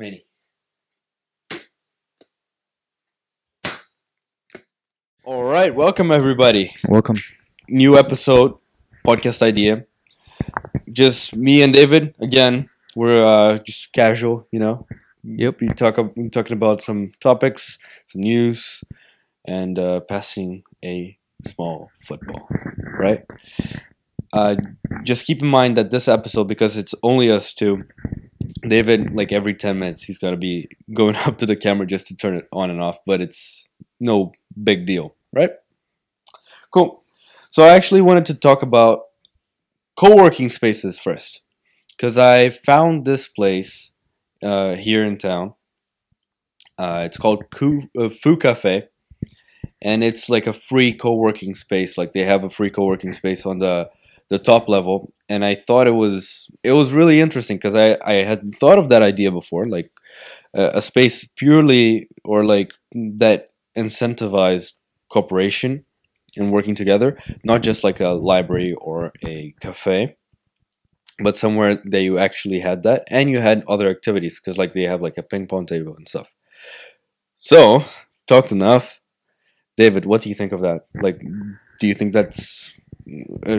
Many. All right, welcome everybody. Welcome. New episode, podcast idea. Just me and David again. We're uh, just casual, you know. Yep. We talk. We talking about some topics, some news, and uh, passing a small football, right? Uh, just keep in mind that this episode, because it's only us two, David, like every 10 minutes, he's got to be going up to the camera just to turn it on and off, but it's no big deal, right? Cool. So I actually wanted to talk about co working spaces first, because I found this place uh, here in town. Uh, it's called uh, Foo Cafe, and it's like a free co working space. Like they have a free co working space on the the top level and i thought it was it was really interesting because i i had thought of that idea before like a, a space purely or like that incentivized cooperation and working together not just like a library or a cafe but somewhere that you actually had that and you had other activities because like they have like a ping pong table and stuff. So talked enough. David what do you think of that? Like do you think that's uh,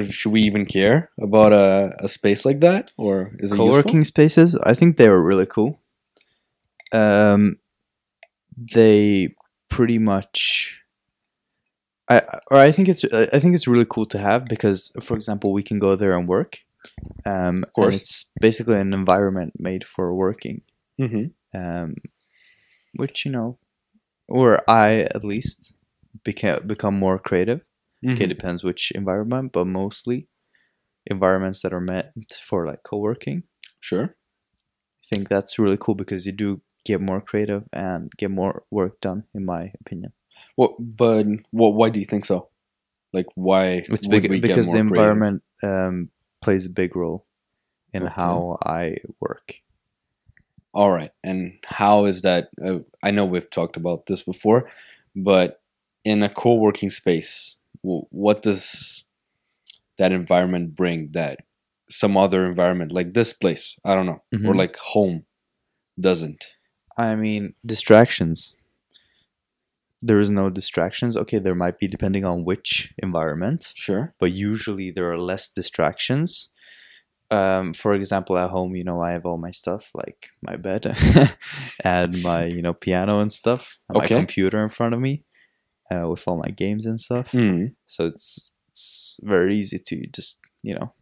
should we even care about a, a space like that or is it Co-working useful? spaces. I think they were really cool. Um, they pretty much. I or I think it's I think it's really cool to have because, for example, we can go there and work. Um, of course. it's basically an environment made for working. mm-hmm. Um, which you know, or I at least became become more creative. Okay, depends which environment, but mostly environments that are meant for like co-working. Sure. I think that's really cool because you do get more creative and get more work done, in my opinion. Well, but well, why do you think so? Like, why? It's big because the environment um, plays a big role in Okay. how I work. All right, and how is that? Uh, I know we've talked about this before, but in a co-working space, what does that environment bring that some other environment like this place, I don't know, or Mhm. like home, doesn't? I mean, distractions. There is no distractions. Okay, there might be depending on which environment. Sure. but usually there are less distractions. Um, for example, at home, you know, I have all my stuff like my bed and my, you know, piano and stuff, and Okay. my computer in front of me uh, with all my games and stuff. Mm. So it's it's very easy to just, you know,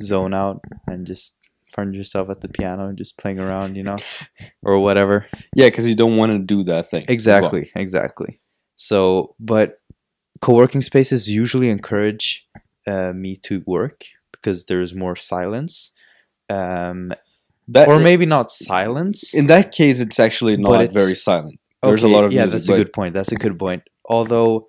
zone out and just find yourself at the piano and just playing around, you know, or whatever. Yeah, because you don't want to do that thing. as well. Exactly, exactly. So, but co-working spaces usually encourage uh, me to work because there's more silence, um, That, or maybe not silence. in that case, it's actually not very silent. There's Okay, a lot of yeah, music, that's a good point. That's a good point. Although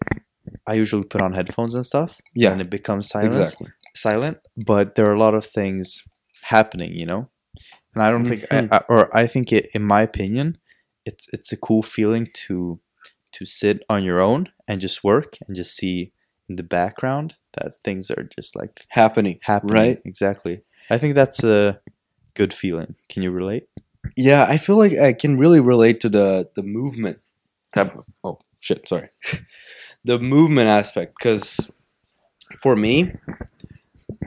I usually put on headphones and stuff, Yeah, and it becomes silent. exactly. Silent, but there are a lot of things happening, you know. And I don't think. I, mm-hmm. I, or I think, it, in my opinion, it's it's a cool feeling to to sit on your own and just work and just see in the background that things are just like Happening. happening. Right. Exactly. I think that's a good feeling. Can you relate? Yeah, I feel like I can really relate to the the movement type of. Oh shit! Sorry, the movement aspect because for me,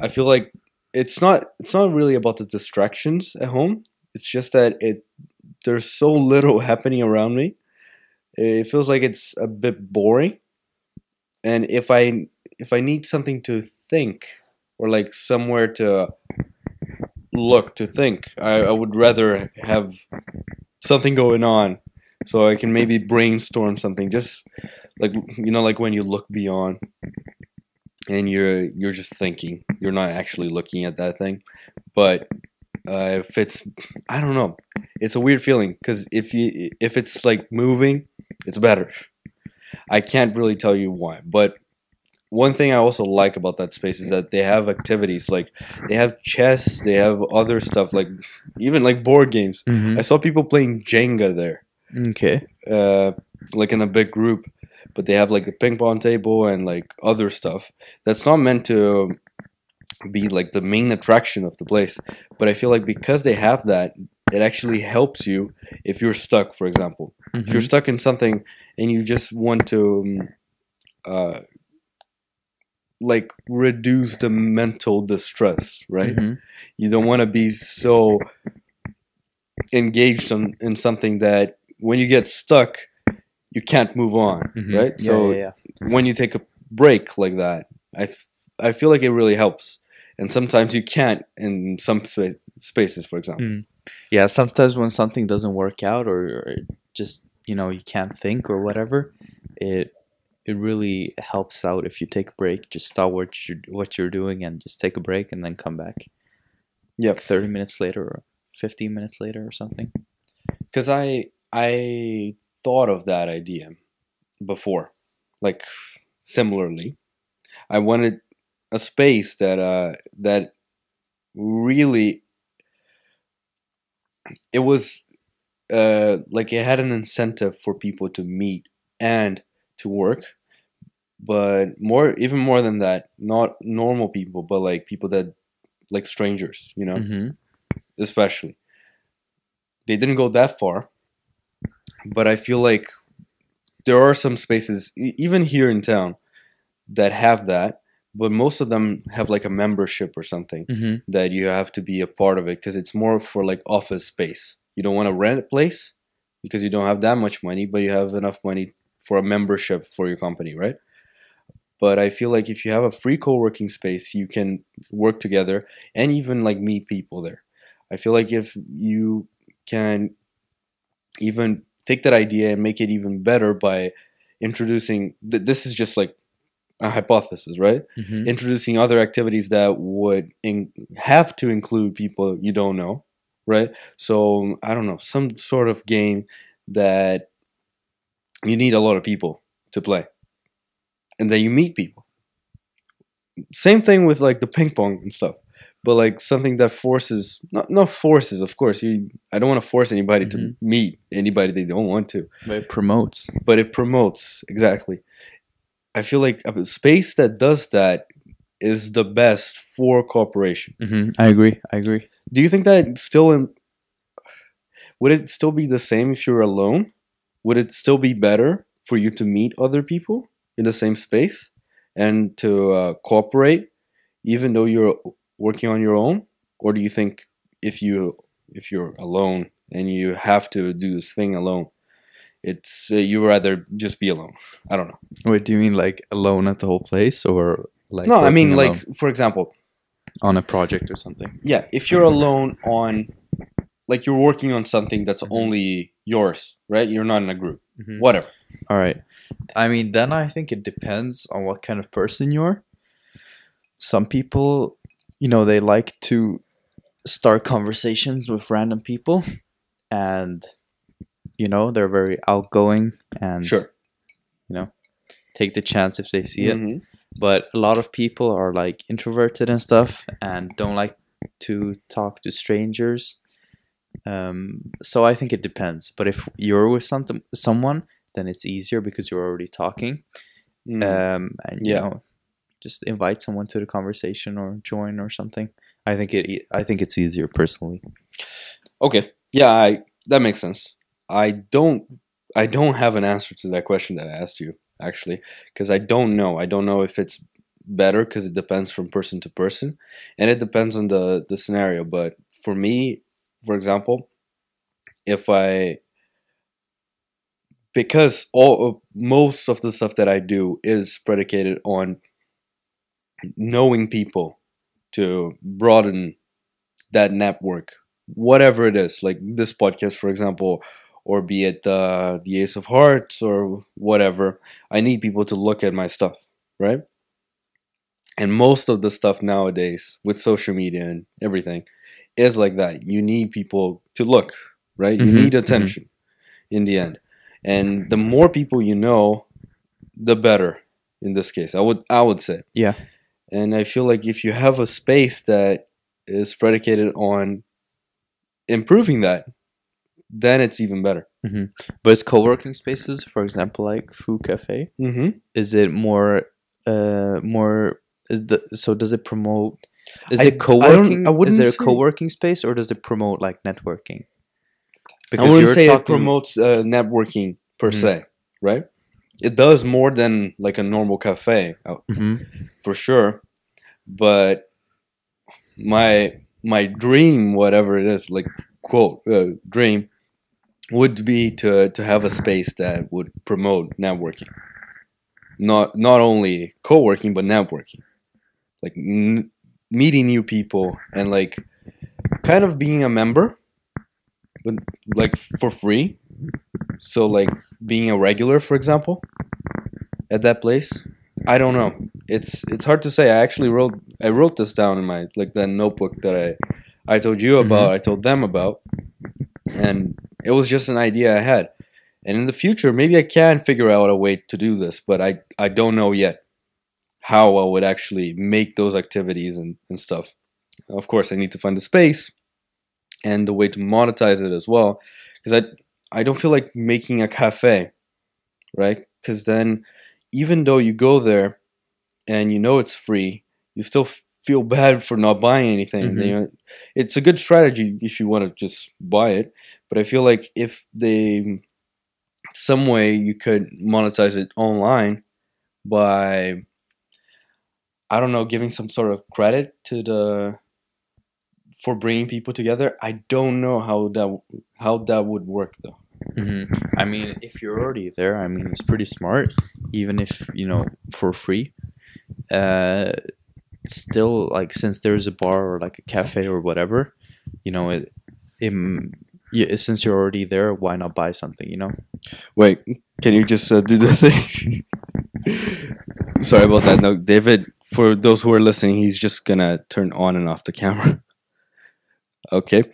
I feel like it's not it's not really about the distractions at home. It's just that it there's so little happening around me. It feels like it's a bit boring, and if I if I need something to think or like somewhere to look to think. I, I would rather have something going on so I can maybe brainstorm something. Just like you know, like when you look beyond and you're you're just thinking. You're not actually looking at that thing. But uh, if it's I don't know. It's a weird feeling because if you if it's like moving, it's better. I can't really tell you why, but one thing I also like about that space is that they have activities like they have chess, they have other stuff like even like board games. Mm-hmm. I saw people playing Jenga there, Okay. uh, like in a big group, but they have like a ping pong table and like other stuff that's not meant to be like the main attraction of the place. But I feel like because they have that, it actually helps you if you're stuck, for example. If you're Mhm. stuck in something and you just want to, um, uh, like reduce the mental distress, right? Mhm. You don't want to be so engaged in, in something that when you get stuck, you can't move on, Mhm. right? Yeah, so yeah, yeah. when you take a break like that, I I feel like it really helps. And sometimes you can't in some spa- spaces, for example. Mm. yeah sometimes when something doesn't work out or, or just you know you can't think or whatever it it really helps out if you take a break just stop what you're what you're doing and just take a break and then come back Yep. 30 minutes later or 15 minutes later or something Because I I thought of that idea before, like similarly. I wanted a space that uh that really it was uh like it had an incentive for people to meet and to work but more even more than that not normal people but like people that like strangers you know? Hmm especially. They didn't go that far but i feel like there are some spaces even here in town that have that but most of them have like a membership or something hmm that you have to be a part of it because it's more for like office space. You don't want to rent a place because you don't have that much money, but you have enough money for a membership for your company, right? But I feel like if you have a free co-working space, you can work together and even like meet people there. I feel like if you can even take that idea and make it even better by introducing th- this is just like a hypothesis, right? hmm introducing other activities that would in, have to include people you don't know, right? So I don't know, some sort of game that you need a lot of people to play, and then you meet people. Same thing with like the ping pong and stuff, but like something that forces not not forces, of course. You I don't want to force anybody to Mhm. meet anybody they don't want to but it promotes but it promotes exactly. I feel like a space that does that is the best for cooperation. hmm i agree i agree Do you think that still in, would it still be the same if you're alone? Would it still be better for you to meet other people in the same space and to uh, cooperate, even though you're working on your own? Or do you think if you if you're alone and you have to do this thing alone, it's uh, you rather just be alone? I don't know. wait do you mean like alone at the whole place or like no, I mean like for example, on a project or something yeah, if you're alone on like you're working on something that's Mhm. only yours, right? You're not in a group. Mhm. Whatever. All right. I mean, then I think it depends on what kind of person you're. Some people, you know, they like to start conversations with random people and, you know, they're very outgoing and Sure. You know, take the chance if they see it. Mhm. But a lot of people are like introverted and stuff and don't like to talk to strangers. Um, so I think it depends. But if you're with some, someone, then it's easier because you're already talking. Mm. um, and you Yeah. know, just invite someone to the conversation or join or something. I think it. I think it's easier personally. Okay. Yeah, I that makes sense. I don't I don't have an answer to that question that I asked you actually because I don't know. I don't know if it's better because it depends from person to person and it depends on the the scenario, but for me, for example, if I because all most of the stuff that I do is predicated on knowing people to broaden that network whatever it is like this podcast for example or be it the the ace of hearts or whatever i need people to look at my stuff right? And most of the stuff nowadays with social media and everything is like that you need people to look right you Mhm, need mhm. attention in the end and the more people you know the better in this case i would i would say Yeah. and i feel like if you have a space that is predicated on improving that then it's even better But it's co-working spaces, for example, like Foo Cafe. mm-hmm. Is it more, uh, more? Is the so does it promote? Is I- I it co-working? I is wouldn't a co-working space or does it promote like networking? I wouldn't you're say it promotes uh, networking per Mhm. se, right? It does more than like a normal cafe, uh, Mhm. for sure. But my my dream, whatever it is, like quote uh, dream, would be to to have a space that would promote networking. Not not only co-working but networking, like n- meeting new people and like kind of being a member, but like for free. So like being a regular, for example, at that place. I don't know. It's it's hard to say. I actually wrote I wrote this down in my like that notebook that I I told you mm-hmm. about. I told them about, and it was just an idea I had. And in the future, maybe I can figure out a way to do this, but I I don't know yet how I would actually make those activities and, and stuff. Of course, I need to find the space and the way to monetize it as well, because I I don't feel like making a cafe, right? Because then even though you go there and you know it's free, you still f- feel bad for not buying anything. Mhm. You know, it's a good strategy if you want to just buy it, but I feel like if they some way you could monetize it online by I don't know giving some sort of credit to the for bringing people together. I don't know how that how that would work though. Mhm. I mean, if you're already there, I mean, it's pretty smart. Even if you know for free, uh, still like since there's a bar or like a cafe or whatever, you know, it, it yeah, since you're already there, why not buy something? You know. Wait, can you just uh, do the thing? Sorry about that. No, David. For those who are listening, he's just gonna turn on and off the camera. Okay.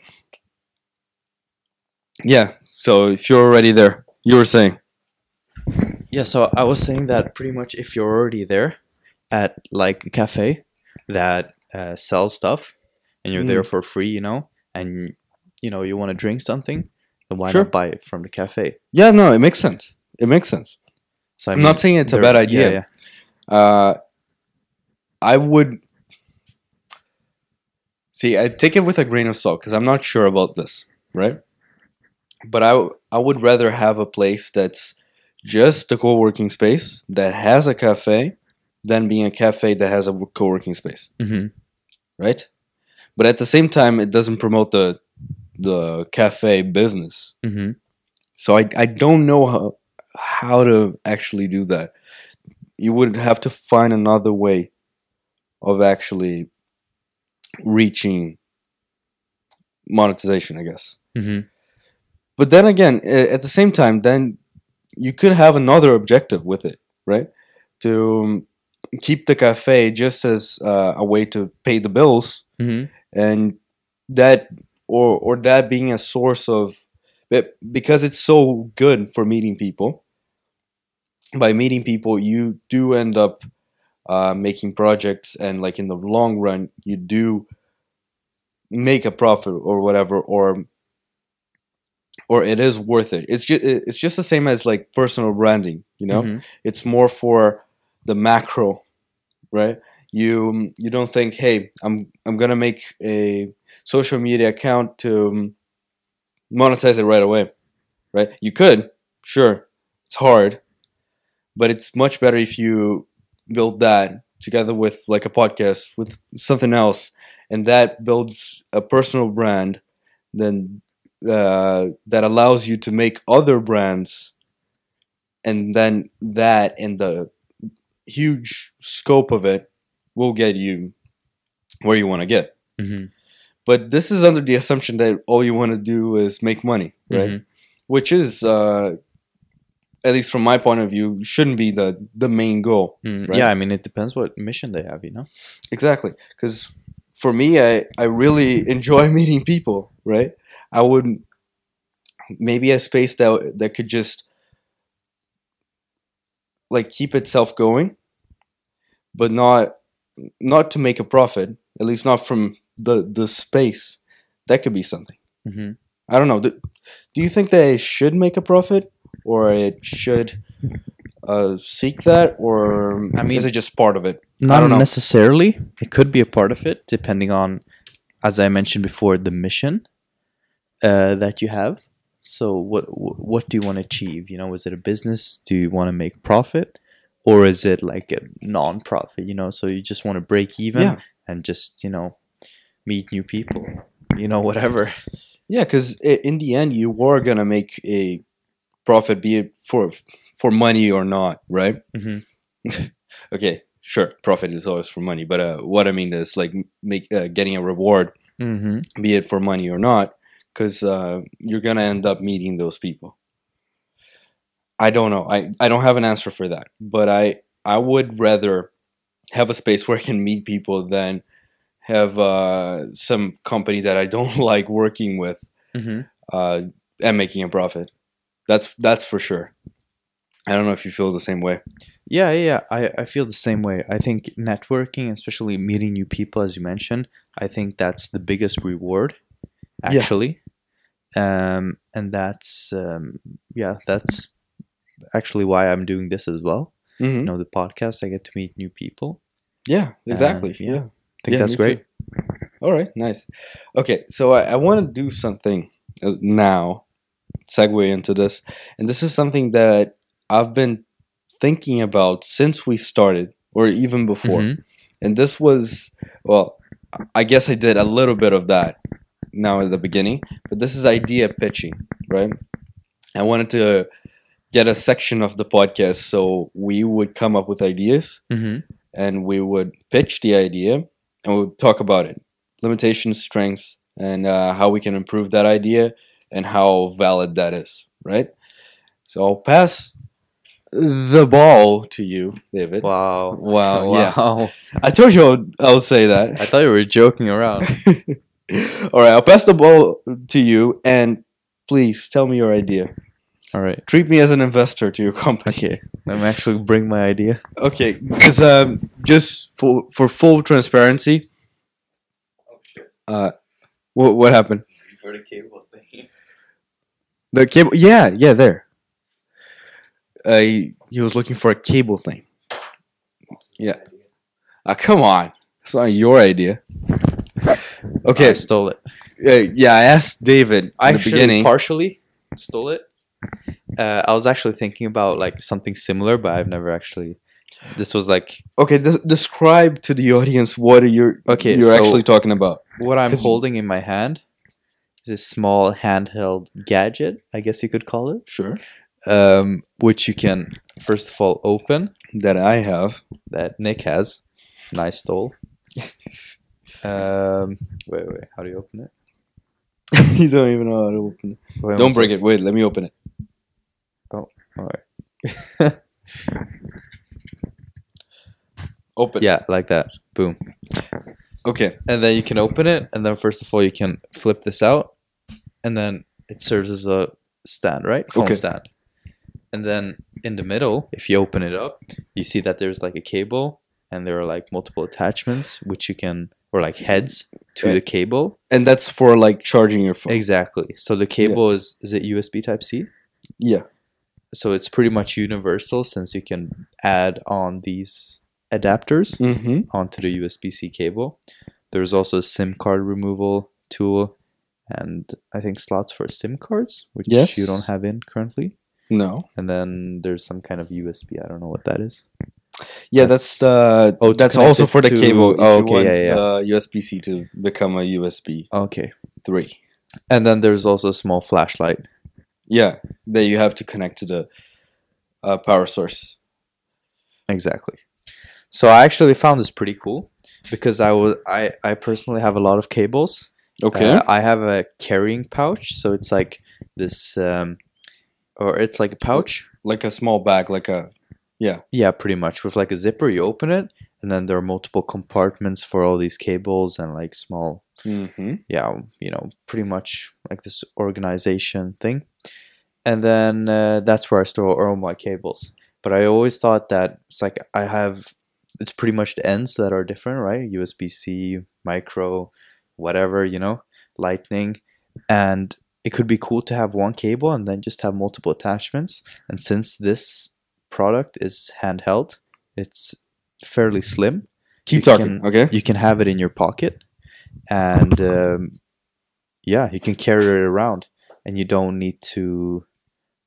Yeah. So if you're already there, you were saying. Yeah, so I was saying that pretty much if you're already there at like a cafe that uh, sells stuff and you're there for free, you know, and you know you want to drink something, then why Sure. not buy it from the cafe? Yeah. No, it makes sense. It makes sense. So I I'm not saying it's a bad idea. Yeah, yeah. Uh, I would see. I take it with a grain of salt because I'm not sure about this, right? But I I would rather have a place that's just a co-working space that has a cafe than being a cafe that has a co-working space, hmm right? But at the same time, it doesn't promote the the cafe business. hmm So I, I don't know how how to actually do that. You would have to find another way of actually reaching monetization, I guess. hmm But then again, at the same time, then you could have another objective with it, right? To um, keep the cafe just as uh, a way to pay the bills hmm and that or or that being a source of be- because it's so good for meeting people by meeting people you do end up uh, making projects and like in the long run you do make a profit or whatever or or it is worth it. It's just it's just the same as like personal branding you know? Mhm. it's more for the macro right? You you don't think hey i'm i'm gonna make a social media account to um, monetize it right away right? You could sure it's hard but it's much better if you build that together with like a podcast with something else and that builds a personal brand then uh, that allows you to make other brands and then that and the huge scope of it will get you where you want to get. Hmm but this is under the assumption that all you want to do is make money right? Mhm. which is uh, at least from my point of view shouldn't be the the main goal Mm, Right. Yeah, I mean, it depends what mission they have, you know. exactly. Because for me I, I really enjoy meeting people right? I would maybe a space that that could just like keep itself going but not not to make a profit at least not from the the space. That could be something. Hmm i don't know. Do, do you think they should make a profit or it should uh, seek that or I mean- is it just part of it Not don't know. necessarily. It could be a part of it, depending on, as I mentioned before, the mission uh, that you have. So what what do you want to achieve? You know, is it a business? Do you want to make profit, or is it like a non-profit? You know, so you just want to break even Yeah. and just you know meet new people. You know, whatever. Yeah, because in the end, you are gonna make a profit, be it for for money or not, right? hmm Okay, sure, profit is always for money, but uh, what I mean is like make uh, getting a reward, hmm be it for money or not, because uh, you're gonna end up meeting those people. I don't know. I, I don't have an answer for that, but I I would rather have a space where I can meet people than have uh, some company that I don't like working with hmm uh, and making a profit. That's that's for sure. I don't know if you feel the same way. Yeah, yeah, yeah. I, I feel the same way. I think networking, especially meeting new people, as you mentioned, I think that's the biggest reward, actually. Yeah. Um, and that's um, yeah, that's actually why I'm doing this as well. Mm-hmm. You know, the podcast, I get to meet new people. Yeah, exactly. yeah. yeah. I think Yeah, that's me too. great. All right, nice. Okay, so I, I want to do something uh, now, segue into this, and this is something that I've been thinking about since we started, or even before. Mhm. And this was, well, I guess I did a little bit of that now at the beginning, but this is idea pitching, right? I wanted to get a section of the podcast so we would come up with ideas Mhm. and we would pitch the idea and we would talk about it limitations, strengths, and uh, how we can improve that idea and how valid that is, right? So I'll pass the ball to you, David. Wow. Wow, yeah. I told you I'll, I'll say that. I thought you were joking around. All right, I'll pass the ball to you, and please tell me your idea. All right. Treat me as an investor to your company. Okay. Let me actually bring my idea. Okay, because um, just for for full transparency, uh, what what happened? The cable? Yeah, yeah, there. Uh, he, he was looking for a cable thing. Yeah. Ah, come on, it's not your idea. Okay, I stole it. uh, yeah, I asked David in I the actually beginning. partially stole it. Uh, I was actually thinking about like something similar, but I've never actually. This was like okay, des- describe to the audience what are you Okay, you're so- actually talking about. what I'm holding in my hand is a small handheld gadget, I guess you could call it, Sure. um, which you can first of all open. That I have. That Nick has, Nice stole. um, wait, wait, how do you open it? you don't even know how to open it. Wait, Don't break it. Wait, let me open it. Oh, all right. Open. yeah, like that. Boom. Okay. and then you can open it and then first of all you can flip this out and then it serves as a stand right phone Okay. stand and then in the middle if you open it up you see that there's like a cable and there are like multiple attachments which you can or like heads to Uh, the cable And that's for like charging your phone. exactly so the cable is is it usb type c Yeah. so it's pretty much universal since you can add on these adapters Mm-hmm. onto the USB C cable. There's also a SIM card removal tool and I think slots for SIM cards, which Yes. you don't have in currently. No. And then there's some kind of USB. I don't know what that is. Yeah, that's the. Oh, that's also for the to- cable. Oh, okay, yeah, yeah. The USB C to become a USB Okay. three. And then there's also a small flashlight. Yeah, that you have to connect to the uh, power source. Exactly. So I actually found this pretty cool because I was I, I personally have a lot of cables. Okay. Uh, I have a carrying pouch, so it's like this um or it's like a pouch like a small bag, like a. Yeah, yeah, pretty much. With like a zipper, you open it, and then there are multiple compartments for all these cables and like small, Mm-hmm. yeah, you know, pretty much like this organization thing. And then uh, that's where I store all my cables. But I always thought that it's like I have, it's pretty much the ends that are different, right? USB C, micro, whatever, you know, lightning. And it could be cool to have one cable and then just have multiple attachments. And since this product is handheld, it's fairly slim. Keep You talking. can- okay. You can have it in your pocket, and um, yeah, you can carry it around. and you don't need to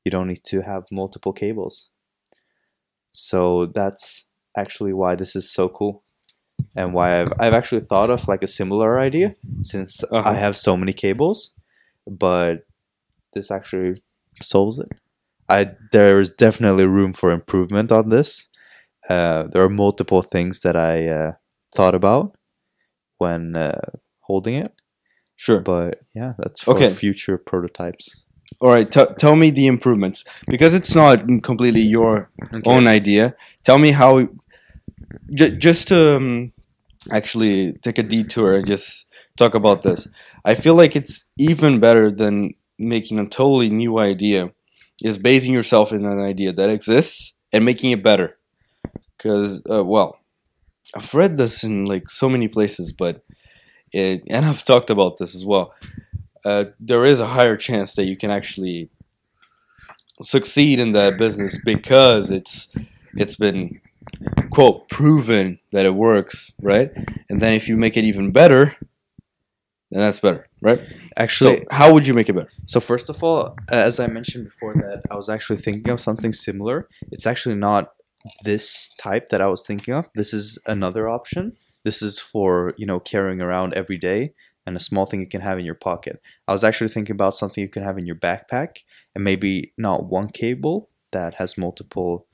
you don't need to have multiple cables. So that's actually why this is so cool and why I've I've actually thought of like a similar idea since Uh-huh. I have so many cables, but this actually solves it. I there is definitely room for improvement on this. Uh, there are multiple things that I uh, thought about when uh, holding it, Sure. but yeah, that's for Okay. future prototypes. All right. T- tell me the improvements because it's not completely your own idea. Tell me how. J- just to um, actually take a detour and just talk about this, I feel like it's even better than making a totally new idea. Is basing yourself in an idea that exists and making it better. Because, uh, well, I've read this in like so many places, but it, and I've talked about this as well. Uh, there is a higher chance that you can actually succeed in that business because it's it's been quote proven that it works, right? And then if you make it even better, then that's better, right? Actually, so how would you make it better? So first of all, uh, as I mentioned before, that I was actually thinking of something similar. It's actually not this type that I was thinking of. This is another option. This is for you know carrying around every day and a small thing you can have in your pocket. I was actually thinking about something you can have in your backpack and maybe not one cable that has multiple,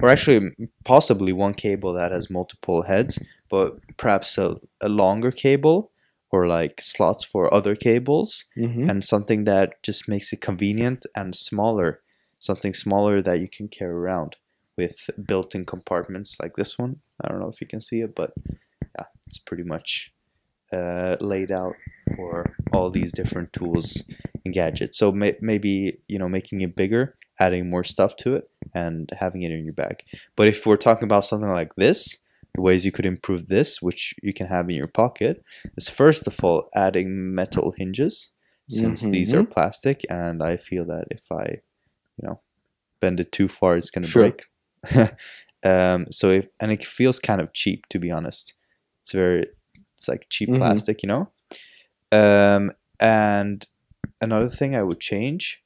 or actually possibly one cable that has multiple heads, but perhaps a, a longer cable or like slots for other cables Mm-hmm. and something that just makes it convenient and smaller something smaller that you can carry around with built-in compartments like this one i don't know if you can see it but yeah it's pretty much uh, laid out for all these different tools and gadgets so may- maybe you know making it bigger adding more stuff to it and having it in your bag. But if we're talking about something like this the ways you could improve this which you can have in your pocket is first of all adding metal hinges since these are plastic and i feel that if i you know bend it too far it's going to Sure. break. Um so if, and it feels kind of cheap to be honest. It's very it's like cheap Mhm. plastic you know? Um and another thing i would change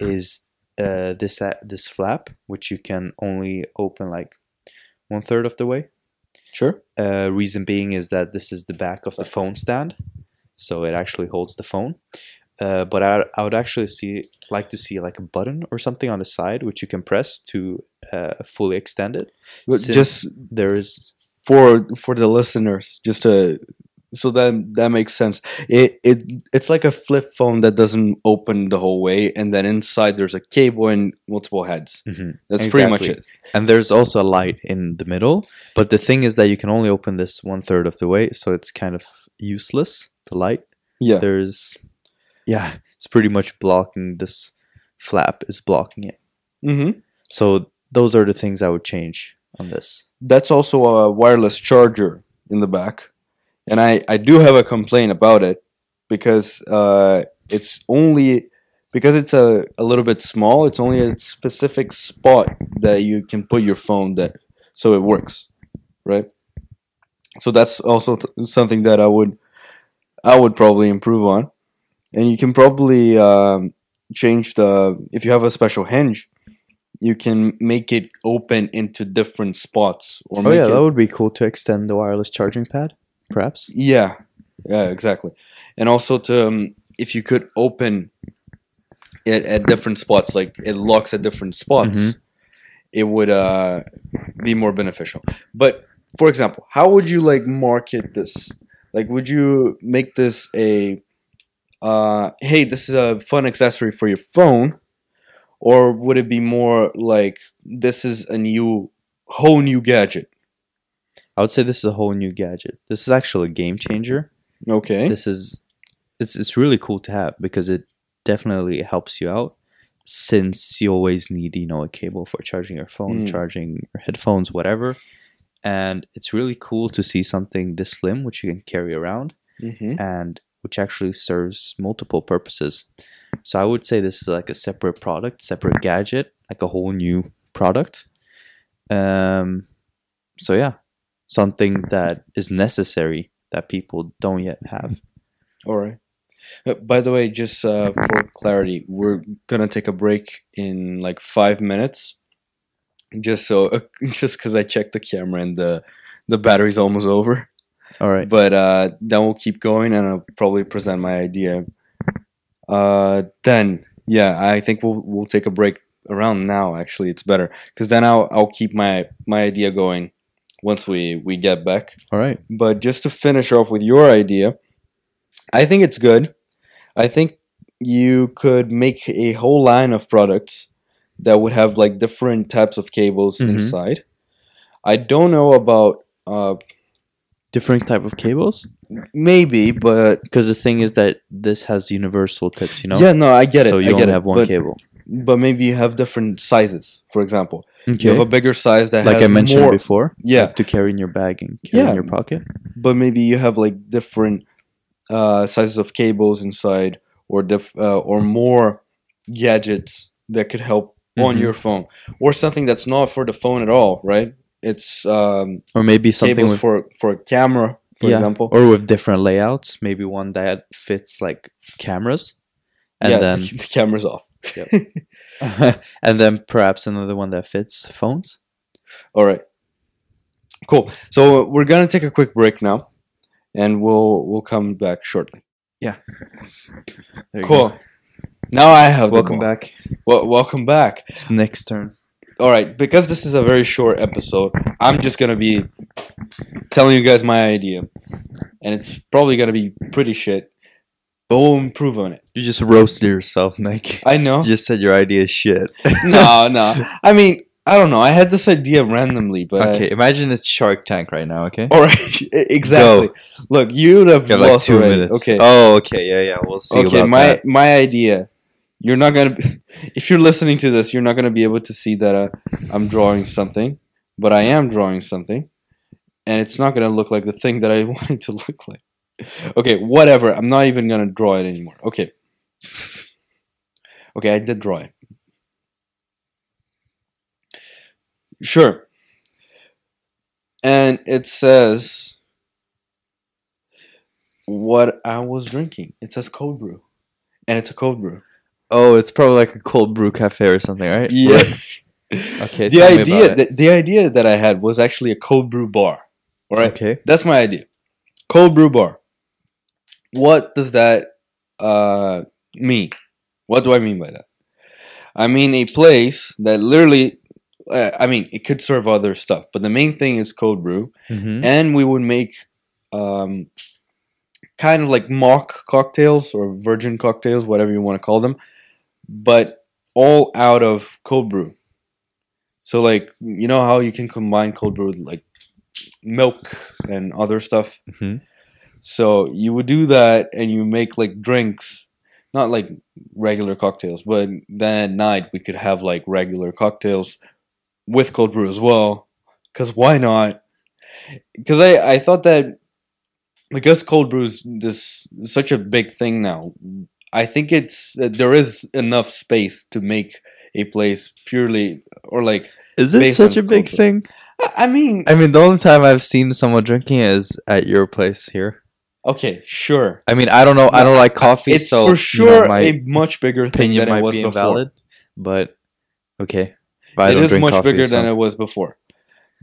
is uh this uh, this flap which you can only open like one third of the way Sure. uh, reason being is that this is the back of the phone stand, so it actually holds the phone. Uh, but I, I would actually see like to see like a button or something on the side which you can press to uh, fully extend it. Just there is for for the listeners, just to so that that makes sense. It it it's like a flip phone that doesn't open the whole way, and then inside there's a cable and multiple heads. That's pretty much it. and there's also a light in the middle. But the thing is that you can only open this one third of the way, so it's kind of useless. The light Yeah. there's yeah, it's pretty much blocking this flap is blocking it. Mm-hmm. So those are the things I would change on this. That's also a wireless charger in the back, and I I do have a complaint about it because uh, it's only because it's a, a little bit small. It's only a specific spot that you can put your phone that so it works, right? So that's also t- something that I would I would probably improve on, and you can probably um, change the if you have a special hinge. You can make it open into different spots, or Oh make yeah, it that would be cool to extend the wireless charging pad, perhaps. yeah, yeah, exactly. And also to um, if you could open it at different spots, like it locks at different spots, Mhm. it would uh, be more beneficial. But for example, how would you like market this? Like, would you make this a uh, hey, this is a fun accessory for your phone, or would it be more like this is a new whole new gadget? I would say this is a whole new gadget. This is actually a game changer. Okay. This is it's it's really cool to have because it definitely helps you out since you always need, you know, a cable for charging your phone, Mm. charging your headphones, whatever. And it's really cool to see something this slim which you can carry around hmm and which actually serves multiple purposes. So I would say this is like a separate product, separate gadget, like a whole new product. Um, so yeah, something that is necessary that people don't yet have. All right. Uh, By the way, just uh, for clarity, we're gonna take a break in like five minutes, just so just because I checked the camera and the the battery's almost over. All right. But uh, then we'll keep going, and I'll probably present my idea. Uh, then yeah, I think we'll we'll take a break around now. Actually, it's better because then I'll I'll keep my my idea going once we we get back. All right. But just to finish off with your idea, I think it's good. I think you could make a whole line of products that would have like different types of cables Mhm. inside. I don't know about uh, Different type of cables. maybe, but Because the thing is that this has universal tips. You know. yeah, no, I get it. So you I get only have one but, cable. But maybe you have different sizes. For example, Okay. you have a bigger size that like has I mentioned more, before. Yeah. like to carry in your bag and carry Yeah. in your pocket. but maybe you have like different uh, sizes of cables inside, or diff- uh, or more gadgets that could help on Mhm. your phone, or something that's not for the phone at all, right? It's um, Or maybe something cables with for for a camera, for Yeah. example. or with different layouts. Maybe one that fits like cameras, and yeah, then the, the camera's off. and then perhaps another one that fits phones. All right, cool. So we're gonna take a quick break now, and we'll we'll come back shortly. You Cool. go. Now I have Welcome back. Well, welcome back. It's Nick's turn. All right, because this is a very short episode, I'm just gonna be telling you guys my idea, and it's probably gonna be pretty shit, but we'll improve on it. You just roasted yourself, Nick. I know. You just said your idea is shit. no, no. I mean, I don't know. I had this idea randomly, but I- okay, imagine it's Shark Tank right now. Okay. all right, exactly. Go. Look, you'd have Got like lost two already. minutes. Okay. Oh, okay. Yeah, yeah. We'll see. okay. My that. my idea. You're not gonna. Be, if you're listening to this, you're not gonna be able to see that uh, I'm drawing something, but I am drawing something, and it's not gonna look like the thing that I want it to look like. Okay, whatever. I'm not even gonna draw it anymore. Okay. Okay, I did draw it. Sure. And it says what I was drinking. It says cold brew. And it's a cold brew. Oh, it's probably like a cold brew cafe or something, right? Yeah. Okay. the idea the, the idea that I had was actually a cold brew bar. All right. Okay. That's my idea. Cold brew bar. What does that uh, mean? What do I mean by that? I mean a place that literally, uh, I mean, it could serve other stuff, but the main thing is cold brew, Mm-hmm. and we would make um, kind of like mock cocktails or virgin cocktails, whatever you want to call them, but all out of cold brew. So, like, you know how you can combine cold brew with like milk and other stuff? hmm So, you would do that and you make like drinks, not like regular cocktails, but then at night we could have like regular cocktails with cold brew as well. Because why not? Because I, I thought that because cold brew is this such a big thing now, I think it's there is enough space to make a place purely or like Is it such a big culture. thing? I mean I mean, the only time I've seen someone drinking is at your place here. Okay sure I mean, I don't know. I don't like coffee, it's so for you sure know, my a much bigger thing than it was be before. invalid. But okay, But It don't much coffee, bigger so- than it was before.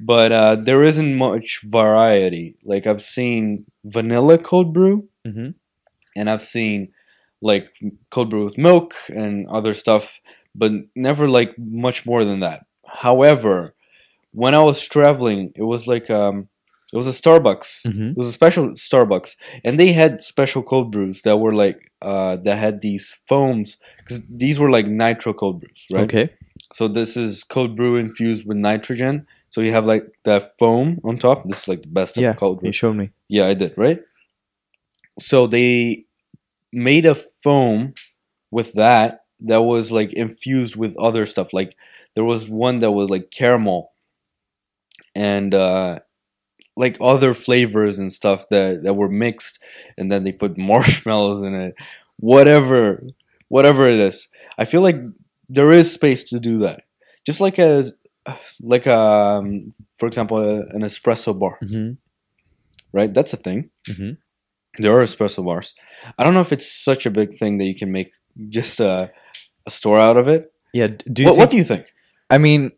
But uh, there isn't much variety. Like I've seen vanilla cold brew, mm-hmm. and I've seen like cold brew with milk and other stuff, but never like much more than that. However, when I was traveling, it was like um, it was a Starbucks. Mhm. It was a special Starbucks, and they had special cold brews that were like uh, that had these foams because these were like nitro cold brews, right? Okay. So this is cold brew infused with nitrogen. So you have like that foam on top. This is like the best of Yeah, cold brew. You showed me. Yeah, I did, right? So they made a foam with that that was like infused with other stuff. Like there was one that was like caramel and uh like other flavors and stuff that that were mixed and then they put marshmallows in it. Whatever whatever it is. I feel like there is space to do that. Just like as like um for example a, an espresso bar Mm-hmm. right? That's a thing. Mhm. There are espresso bars. I don't know if it's such a big thing that you can make just a, a store out of it. Yeah. Do What, think, what do you think? I mean,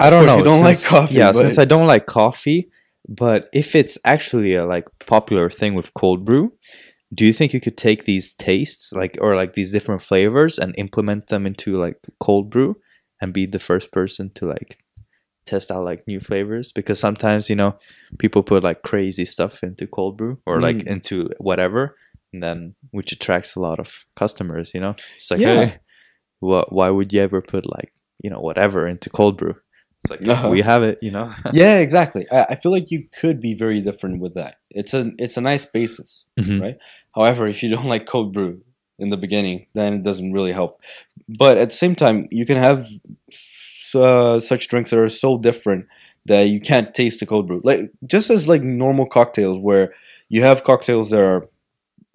I don't know. you don't like coffee, Yeah, but- since I don't like coffee, but if it's actually a like popular thing with cold brew, do you think you could take these tastes like or like these different flavors and implement them into like cold brew and be the first person to like test out like new flavors because sometimes you know people put like crazy stuff into cold brew or like Mm. into whatever and then which attracts a lot of customers you know it's like Yeah. hey, what why would you ever put like you know whatever into cold brew it's like we have it you know yeah, exactly. I, I feel like you could be very different with that. It's a it's a nice basis. Mhm. Right. However, if you don't like cold brew in the beginning, then it doesn't really help. But at the same time, you can have uh, such drinks that are so different that you can't taste the cold brew. Like just as like normal cocktails, where you have cocktails that are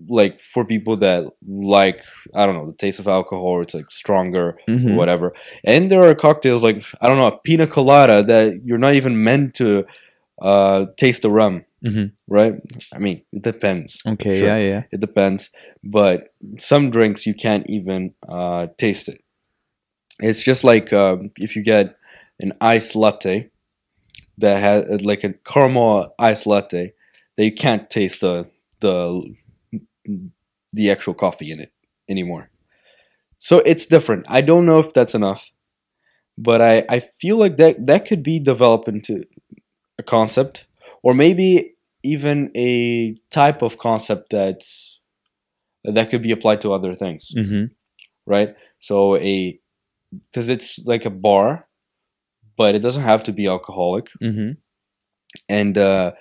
like for people that like I don't know the taste of alcohol, it's like stronger Mhm. or whatever. And there are cocktails like I don't know a pina colada that you're not even meant to uh, taste the rum, Mhm. right? I mean, it depends. okay Sure. yeah yeah It depends, but some drinks you can't even uh, taste it. It's just like um, if you get an iced latte that has like a caramel iced latte that you can't taste the the the actual coffee in it anymore. So it's different. I don't know if that's enough, but I, I feel like that that could be developed into a concept or maybe even a type of concept that's that could be applied to other things, mm-hmm. right? So a because it's like a bar, but it doesn't have to be alcoholic Mm-hmm. and uh,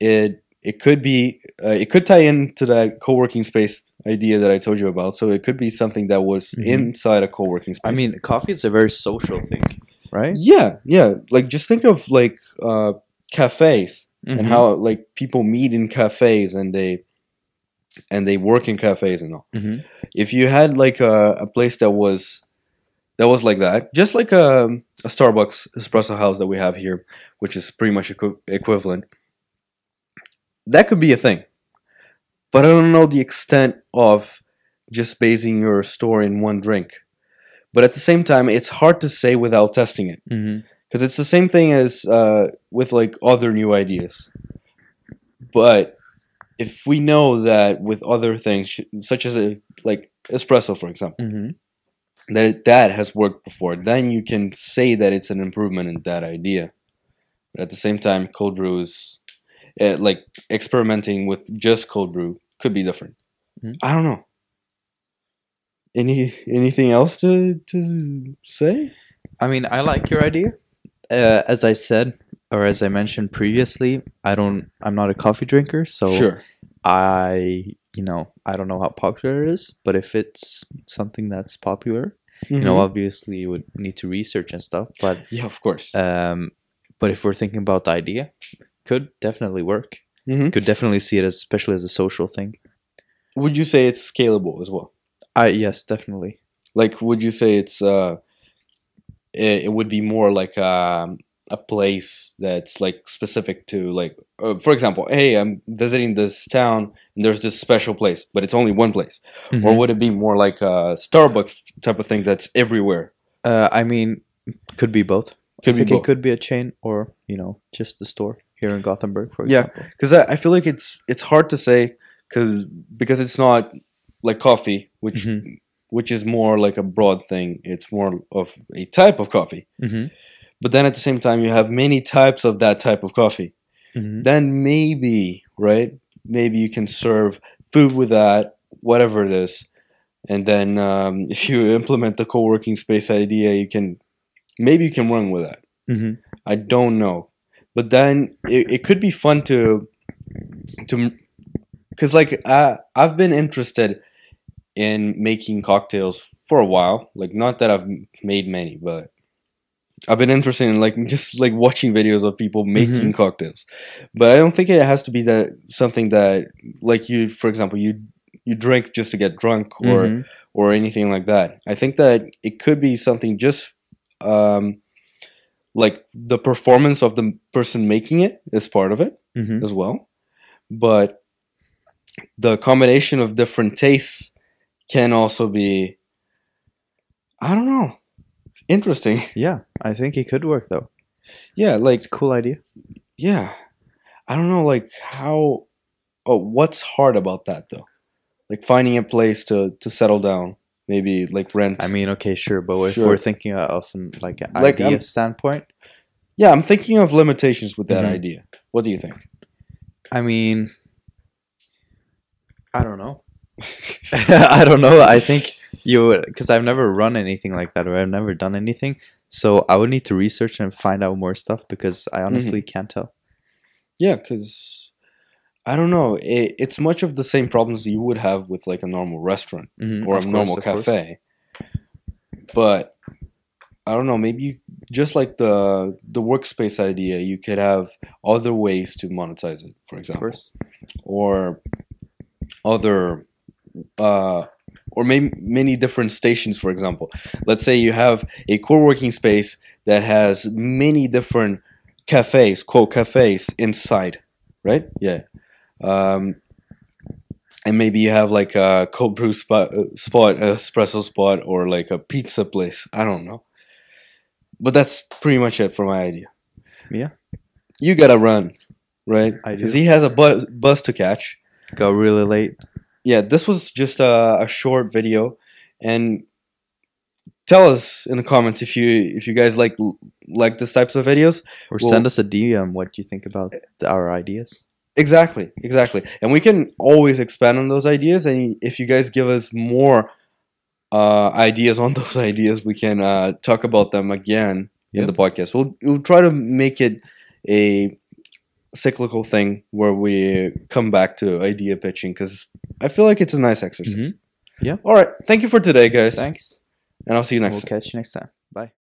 it it could be uh, it could tie into that co-working space idea that I told you about. So it could be something that was Mhm. inside a co-working space. i mean coffee is a very social thing right yeah, yeah. Like just think of like uh, cafes and Mhm. how like people meet in cafes and they and they work in cafes and all. Mhm. If you had like a, a place that was that was like that, just like a, a Starbucks espresso house that we have here, which is pretty much equi- equivalent, that could be a thing. But I don't know the extent of just basing your store in one drink. But at the same time, it's hard to say without testing it because it's the same thing as uh, with like other new ideas. But if we know that with other things, such as a, like espresso, for example, Mhm. that it, that has worked before, then you can say that it's an improvement in that idea. But at the same time, cold brew is uh, like experimenting with just cold brew could be different. Mhm. I don't know. Any anything else to to say? I mean, I like your idea. Uh, as I said, or as I mentioned previously, I don't. I'm not a coffee drinker, so sure. I, you know, I don't know how popular it is. But if it's something that's popular, you know, Mhm. obviously you would need to research and stuff. But yeah, of course. um, but if we're thinking about the idea, could definitely work. Mhm. Could definitely see it as, especially as a social thing. Would you say it's scalable as well? I yes, definitely. Like, would you say it's uh, it, it would be more like um, a place that's like specific to like, uh, for example, hey, I'm visiting this town and there's this special place, but it's only one place, or Mhm. would it be more like a Starbucks type of thing that's everywhere? Uh, I mean, could be both. Could I be think both. it could be a chain or you know just the store here in Gothenburg, for Yeah. example. because I, I feel like it's it's hard to say because because it's not like coffee, which Mhm. which is more like a broad thing. It's more of a type of coffee. Mm-hmm. But then at the same time, you have many types of that type of coffee. Mm-hmm. Then maybe, right? Maybe you can serve food with that, whatever it is. And then um, if you implement the co-working space idea, you can maybe you can run with that. Mm-hmm. I don't know, but then it, it could be fun to to because like I I've been interested in making cocktails for a while. Like not that I've made many, but I've been interested in like just like watching videos of people making cocktails. But I don't think it has to be that something that like you, for example, you you drink just to get drunk or Mhm. or anything like that. I think that it could be something just um, like the performance of the person making it is part of it Mhm. as well. But the combination of different tastes can also be I don't know. Interesting. Yeah, I think it could work though. Yeah, like It's a cool idea. yeah. I don't know like how oh what's hard about that though? Like finding a place to to settle down, maybe like rent. I mean, okay, sure, but if Sure. we're thinking of like an Like, idea I'm- standpoint, yeah, I'm thinking of limitations with that Mhm. idea. What do you think? I mean, I don't know. I don't know. I think you because I've never run anything like that, or I've never done anything. So I would need to research and find out more stuff because I honestly can't tell. Yeah, because I don't know. It, it's much of the same problems you would have with like a normal restaurant Mhm, or of a course, normal of course. cafe. But I don't know. Maybe you, just like the the workspace idea, you could have other ways to monetize it. For example, or other uh or maybe many different stations for example let's say you have a co-working space that has many different cafes quote cafes inside right yeah um and maybe you have like a cold brew spot, spot a espresso spot or like a pizza place i don't know but that's pretty much it for my idea Yeah. you gotta run right I do. because he has a bus, bus to catch Go really late. yeah, this was just a, a short video, and tell us in the comments if you if you guys like like this types of videos. Or Well- send us a DM what you think about our ideas. Exactly, exactly, and we can always expand on those ideas. And if you guys give us more uh, ideas on those ideas, we can uh, talk about them again in Yeah. the podcast. We'll we'll try to make it a cyclical thing where we come back to idea pitching because I feel like it's a nice exercise. Yeah. All right. Thank you for today, guys. Thanks. And I'll see you next we'll time. catch you next time. Bye.